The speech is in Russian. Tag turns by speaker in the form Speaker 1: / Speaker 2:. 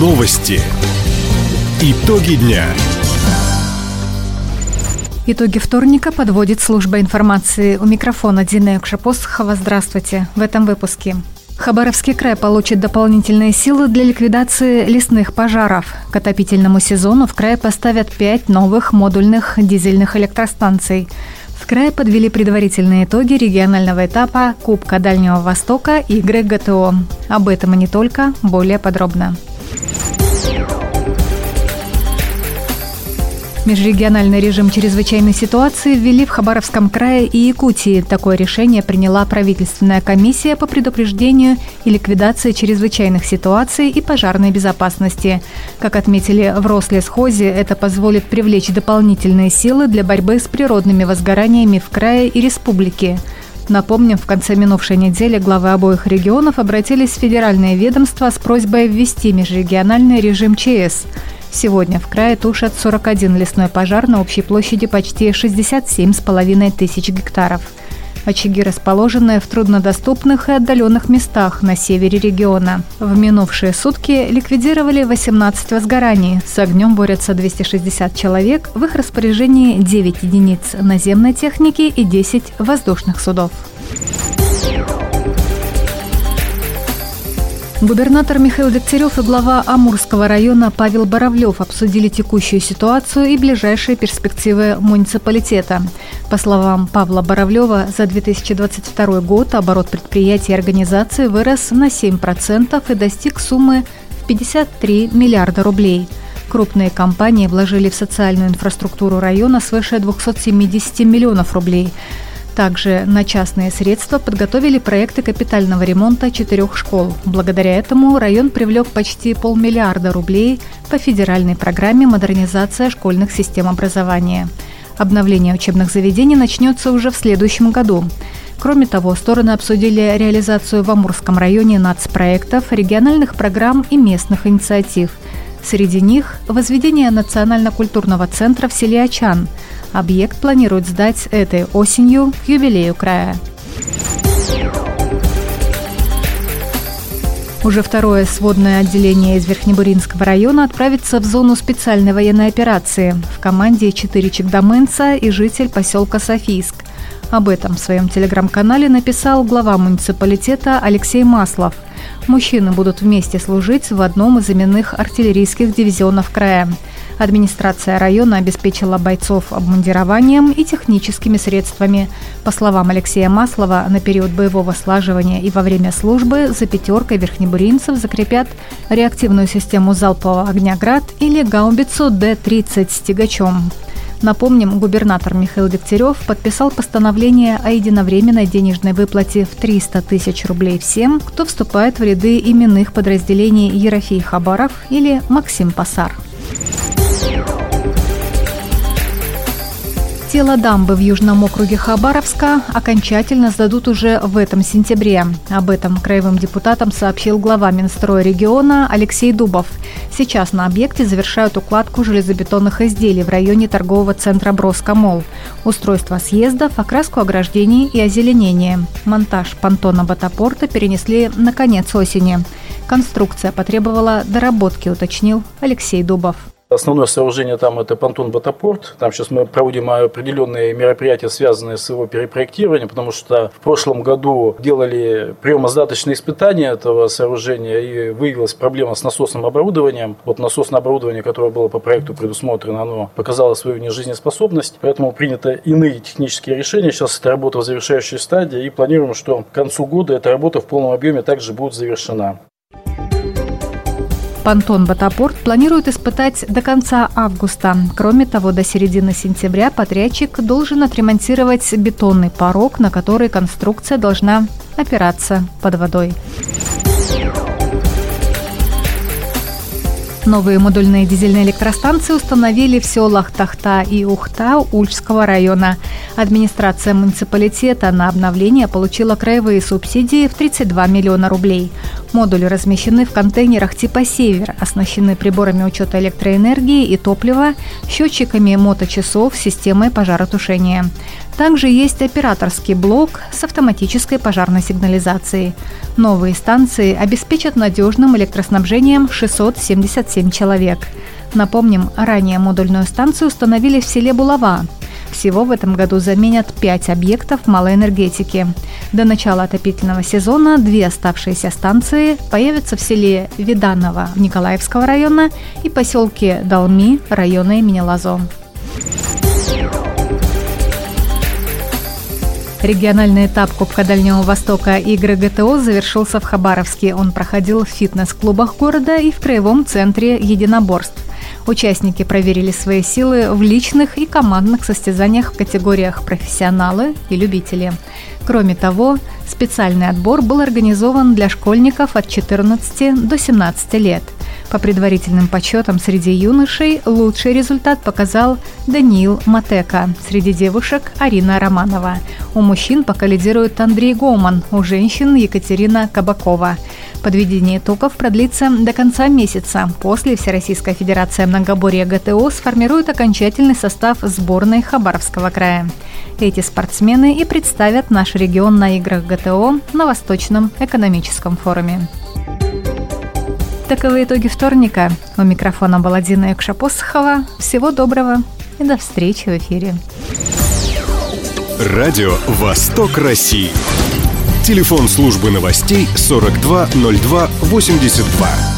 Speaker 1: Новости. Итоги дня.
Speaker 2: Итоги вторника подводит служба информации. У микрофона Дина Юкшапосхова. Здравствуйте. В этом выпуске. Хабаровский край получит дополнительные силы для ликвидации лесных пожаров. К отопительному сезону в крае поставят пять новых модульных дизельных электростанций. В крае подвели предварительные итоги регионального этапа Кубка Дальнего Востока и игры ГТО. Об этом и не только, более подробно. Межрегиональный режим чрезвычайной ситуации ввели в Хабаровском крае и Якутии. Такое решение приняла правительственная комиссия по предупреждению и ликвидации чрезвычайных ситуаций и пожарной безопасности. Как отметили в Рослесхозе, это позволит привлечь дополнительные силы для борьбы с природными возгораниями в крае и республике. Напомним, в конце минувшей недели главы обоих регионов обратились в федеральные ведомства с просьбой ввести межрегиональный режим ЧС – Сегодня в крае тушат 41 лесной пожар на общей площади почти 67,5 тысяч гектаров. Очаги расположены в труднодоступных и отдаленных местах на севере региона. В минувшие сутки ликвидировали 18 возгораний. С огнем борются 260 человек, в их распоряжении 9 единиц наземной техники и 10 воздушных судов. Губернатор Михаил Дегтярев и глава Амурского района Павел Боровлев обсудили текущую ситуацию и ближайшие перспективы муниципалитета. По словам Павла Боровлева, за 2022 год оборот предприятий и организаций вырос на 7% и достиг суммы в 53 миллиарда рублей. Крупные компании вложили в социальную инфраструктуру района свыше 270 миллионов рублей – также на частные средства подготовили проекты капитального ремонта четырех школ. Благодаря этому район привлек почти полмиллиарда рублей по федеральной программе «Модернизация школьных систем образования». Обновление учебных заведений начнется уже в следующем году. Кроме того, стороны обсудили реализацию в Амурском районе нацпроектов, региональных программ и местных инициатив. Среди них – возведение национально-культурного центра в селе Ачан – Объект планируют сдать этой осенью к юбилею края. Уже второе сводное отделение из Верхнебуринского района отправится в зону специальной военной операции. В команде четыре чекдоменца и житель поселка Софийск. Об этом в своем телеграм-канале написал глава муниципалитета Алексей Маслов. Мужчины будут вместе служить в одном из именных артиллерийских дивизионов края. Администрация района обеспечила бойцов обмундированием и техническими средствами. По словам Алексея Маслова, на период боевого слаживания и во время службы за пятеркой верхнебуринцев закрепят реактивную систему залпового огня «Град» или гаубицу Д-30 с тягачом. Напомним, губернатор Михаил Дегтярев подписал постановление о единовременной денежной выплате в 300 тысяч рублей всем, кто вступает в ряды именных подразделений Ерофей Хабаров или Максим Пасар. Тело дамбы в Южном округе Хабаровска окончательно сдадут уже в этом сентябре. Об этом краевым депутатам сообщил глава Минстроя региона Алексей Дубов. Сейчас на объекте завершают укладку железобетонных изделий в районе торгового центра Броско-Мол, устройство съездов, окраску ограждений и озеленение. Монтаж понтона Батапорта перенесли на конец осени. Конструкция потребовала доработки, уточнил Алексей Дубов.
Speaker 3: Основное сооружение там это понтон Батапорт. Там сейчас мы проводим определенные мероприятия, связанные с его перепроектированием, потому что в прошлом году делали приемо-сдаточные испытания этого сооружения и выявилась проблема с насосным оборудованием. Вот насосное оборудование, которое было по проекту предусмотрено, оно показало свою нежизнеспособность, поэтому приняты иные технические решения. Сейчас эта работа в завершающей стадии и планируем, что к концу года эта работа в полном объеме также будет завершена.
Speaker 2: Понтон Батапорт планирует испытать до конца августа. Кроме того, до середины сентября подрядчик должен отремонтировать бетонный порог, на который конструкция должна опираться под водой. Новые модульные дизельные электростанции установили в селах Тахта и Ухта Ульского района. Администрация муниципалитета на обновление получила краевые субсидии в 32 миллиона рублей. Модули размещены в контейнерах типа «Север», оснащены приборами учета электроэнергии и топлива, счетчиками моточасов, системой пожаротушения. Также есть операторский блок с автоматической пожарной сигнализацией. Новые станции обеспечат надежным электроснабжением 677 человек. Напомним, ранее модульную станцию установили в селе Булава. Всего в этом году заменят 5 объектов малой энергетики. До начала отопительного сезона две оставшиеся станции появятся в селе Виданово Николаевского района и поселке Далми района имени Лазо. Региональный этап Кубка Дальнего Востока игры ГТО завершился в Хабаровске. Он проходил в фитнес-клубах города и в краевом центре единоборств. Участники проверили свои силы в личных и командных состязаниях в категориях профессионалы и любители. Кроме того, специальный отбор был организован для школьников от 14 до 17 лет – по предварительным подсчетам, среди юношей лучший результат показал Даниил Матека, среди девушек – Арина Романова. У мужчин пока лидирует Андрей Гоман, у женщин – Екатерина Кабакова. Подведение итогов продлится до конца месяца. После Всероссийская Федерация многоборья ГТО сформирует окончательный состав сборной Хабаровского края. Эти спортсмены и представят наш регион на играх ГТО на Восточном экономическом форуме. Таковы итоги вторника. У микрофона была Дина Якшапосхова. Всего доброго и до встречи в эфире.
Speaker 1: Радио «Восток России». Телефон службы новостей 420282.